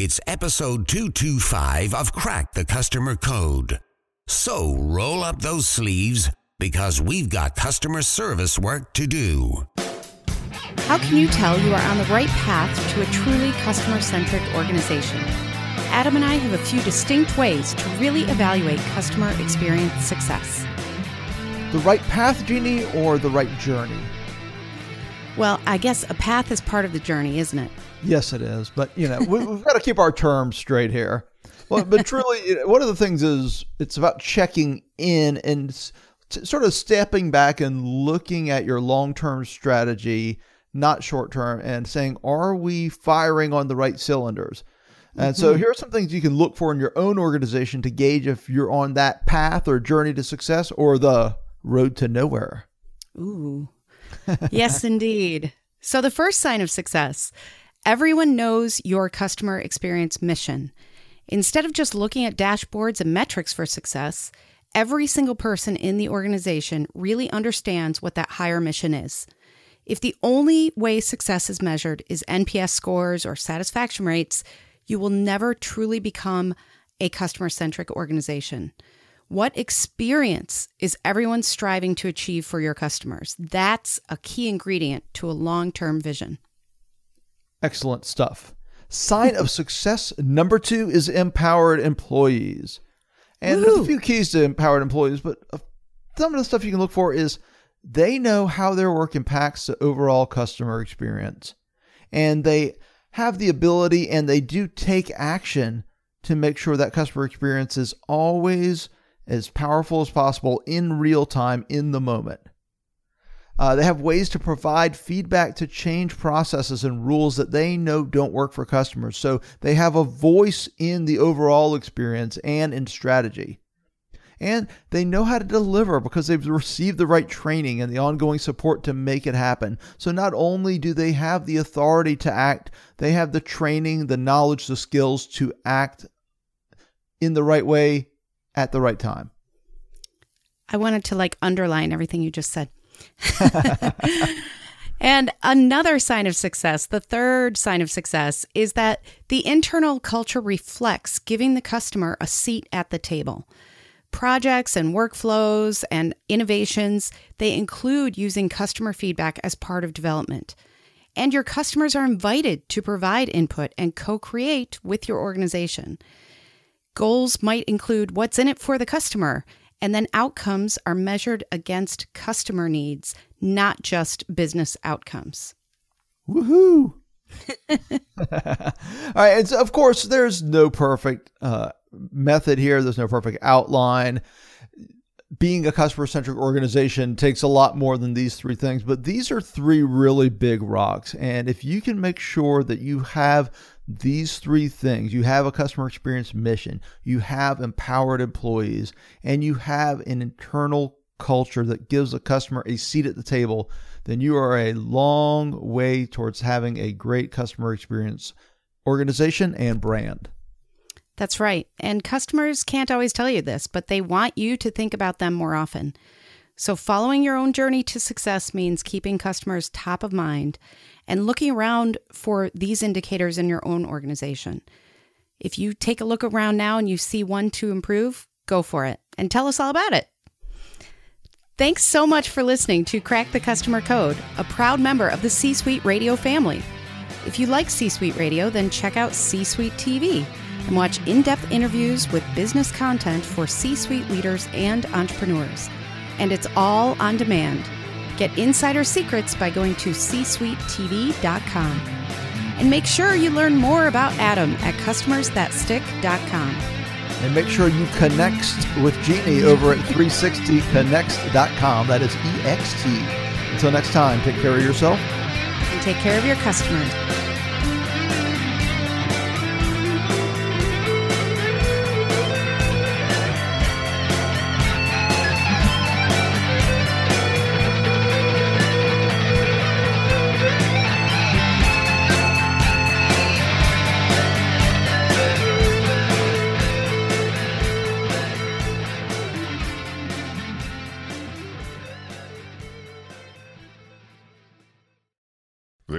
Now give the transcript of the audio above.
It's episode 225 of Crack the Customer Code. So roll up those sleeves because we've got customer service work to do. How can you tell you are on the right path to a truly customer centric organization? Adam and I have a few distinct ways to really evaluate customer experience success. The right path, Jeannie, or the right journey? Well, I guess a path is part of the journey, isn't it? Yes, it is. But, you know, we, have got to keep our terms straight here. Well, but truly, one of the things is it's about checking in and sort of stepping back and looking at your long term strategy, not short term, and saying, are we firing on the right cylinders? And mm-hmm. so here are some things you can look for in your own organization to gauge if you're on that path or journey to success or the road to nowhere. Ooh. yes, indeed. So the first sign of success everyone knows your customer experience mission. Instead of just looking at dashboards and metrics for success, every single person in the organization really understands what that higher mission is. If the only way success is measured is NPS scores or satisfaction rates, you will never truly become a customer centric organization. What experience is everyone striving to achieve for your customers? That's a key ingredient to a long term vision. Excellent stuff. Sign of success number two is empowered employees. And Woo. there's a few keys to empowered employees, but uh, some of the stuff you can look for is they know how their work impacts the overall customer experience. And they have the ability and they do take action to make sure that customer experience is always as powerful as possible in real time in the moment. Uh, they have ways to provide feedback to change processes and rules that they know don't work for customers. So they have a voice in the overall experience and in strategy. And they know how to deliver because they've received the right training and the ongoing support to make it happen. So not only do they have the authority to act, they have the training, the knowledge, the skills to act in the right way at the right time. I wanted to like underline everything you just said. and another sign of success, the third sign of success, is that the internal culture reflects giving the customer a seat at the table. Projects and workflows and innovations, they include using customer feedback as part of development. And your customers are invited to provide input and co create with your organization. Goals might include what's in it for the customer and then outcomes are measured against customer needs, not just business outcomes. Woohoo! All right. And so, of course, there's no perfect uh, method here, there's no perfect outline. Being a customer centric organization takes a lot more than these three things, but these are three really big rocks. And if you can make sure that you have these three things you have a customer experience mission, you have empowered employees, and you have an internal culture that gives the customer a seat at the table, then you are a long way towards having a great customer experience organization and brand. That's right. And customers can't always tell you this, but they want you to think about them more often. So, following your own journey to success means keeping customers top of mind and looking around for these indicators in your own organization. If you take a look around now and you see one to improve, go for it and tell us all about it. Thanks so much for listening to Crack the Customer Code, a proud member of the C Suite Radio family. If you like C Suite Radio, then check out C Suite TV and watch in depth interviews with business content for C suite leaders and entrepreneurs and it's all on demand. Get insider secrets by going to csuitetv.com. And make sure you learn more about Adam at customersthatstick.com. And make sure you connect with Jeannie over at 360connext.com. That is EXT. Until next time, take care of yourself and take care of your customers.